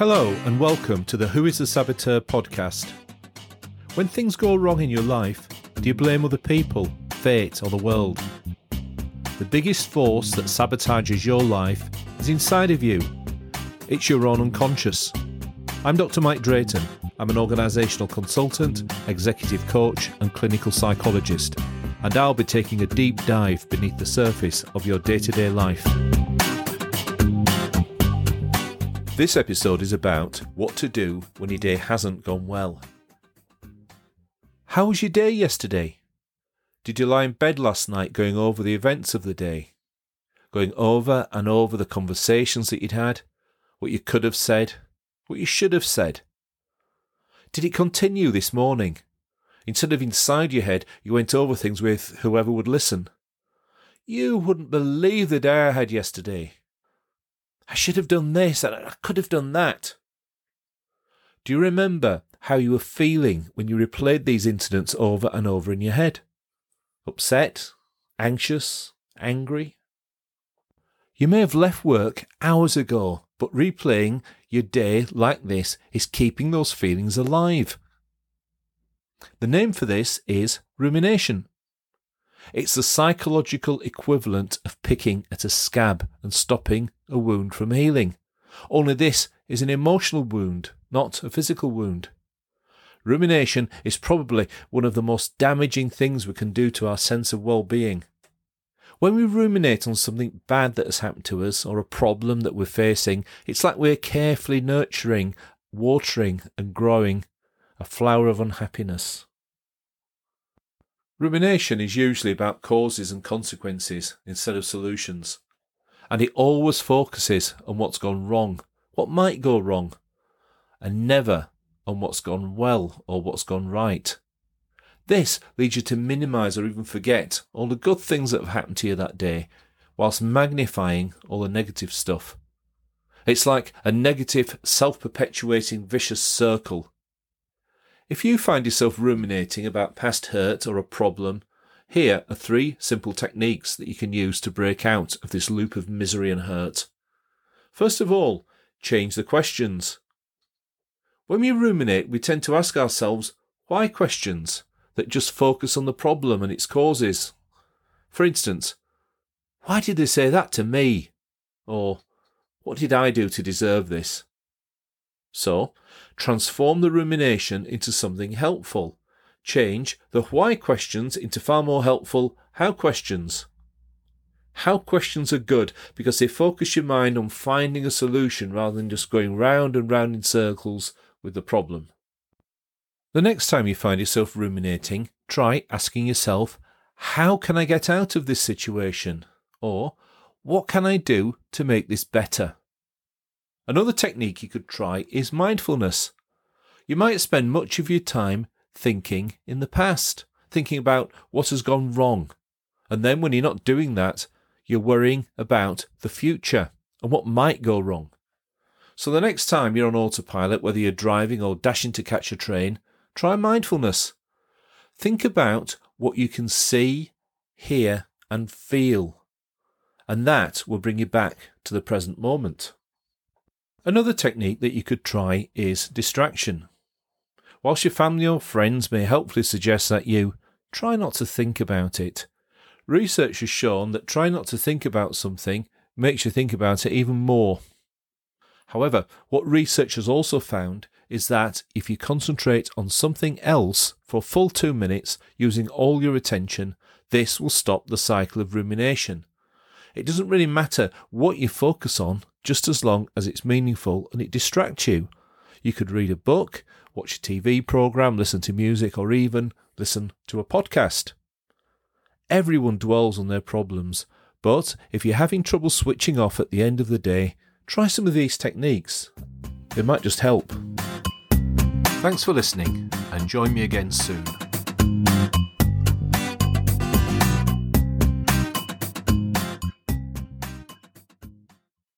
Hello, and welcome to the Who is the Saboteur podcast. When things go wrong in your life, do you blame other people, fate, or the world? The biggest force that sabotages your life is inside of you. It's your own unconscious. I'm Dr. Mike Drayton. I'm an organisational consultant, executive coach, and clinical psychologist, and I'll be taking a deep dive beneath the surface of your day to day life. This episode is about what to do when your day hasn't gone well. How was your day yesterday? Did you lie in bed last night going over the events of the day? Going over and over the conversations that you'd had, what you could have said, what you should have said? Did it continue this morning? Instead of inside your head, you went over things with whoever would listen. You wouldn't believe the day I had yesterday. I should have done this and I could have done that. Do you remember how you were feeling when you replayed these incidents over and over in your head? Upset? Anxious? Angry? You may have left work hours ago, but replaying your day like this is keeping those feelings alive. The name for this is rumination. It's the psychological equivalent of picking at a scab and stopping a wound from healing. Only this is an emotional wound, not a physical wound. Rumination is probably one of the most damaging things we can do to our sense of well being. When we ruminate on something bad that has happened to us or a problem that we're facing, it's like we're carefully nurturing, watering, and growing a flower of unhappiness. Rumination is usually about causes and consequences instead of solutions, and it always focuses on what's gone wrong, what might go wrong, and never on what's gone well or what's gone right. This leads you to minimise or even forget all the good things that have happened to you that day, whilst magnifying all the negative stuff. It's like a negative, self perpetuating vicious circle if you find yourself ruminating about past hurt or a problem, here are three simple techniques that you can use to break out of this loop of misery and hurt. First of all, change the questions. When we ruminate, we tend to ask ourselves why questions that just focus on the problem and its causes. For instance, why did they say that to me? Or, what did I do to deserve this? So, transform the rumination into something helpful. Change the why questions into far more helpful how questions. How questions are good because they focus your mind on finding a solution rather than just going round and round in circles with the problem. The next time you find yourself ruminating, try asking yourself, How can I get out of this situation? Or, What can I do to make this better? Another technique you could try is mindfulness. You might spend much of your time thinking in the past, thinking about what has gone wrong. And then when you're not doing that, you're worrying about the future and what might go wrong. So the next time you're on autopilot, whether you're driving or dashing to catch a train, try mindfulness. Think about what you can see, hear, and feel. And that will bring you back to the present moment. Another technique that you could try is distraction. Whilst your family or friends may helpfully suggest that you try not to think about it, research has shown that trying not to think about something makes you think about it even more. However, what research has also found is that if you concentrate on something else for full two minutes using all your attention, this will stop the cycle of rumination. It doesn't really matter what you focus on just as long as it's meaningful and it distracts you. You could read a book, watch a TV program, listen to music, or even listen to a podcast. Everyone dwells on their problems, but if you're having trouble switching off at the end of the day, try some of these techniques. They might just help. Thanks for listening and join me again soon.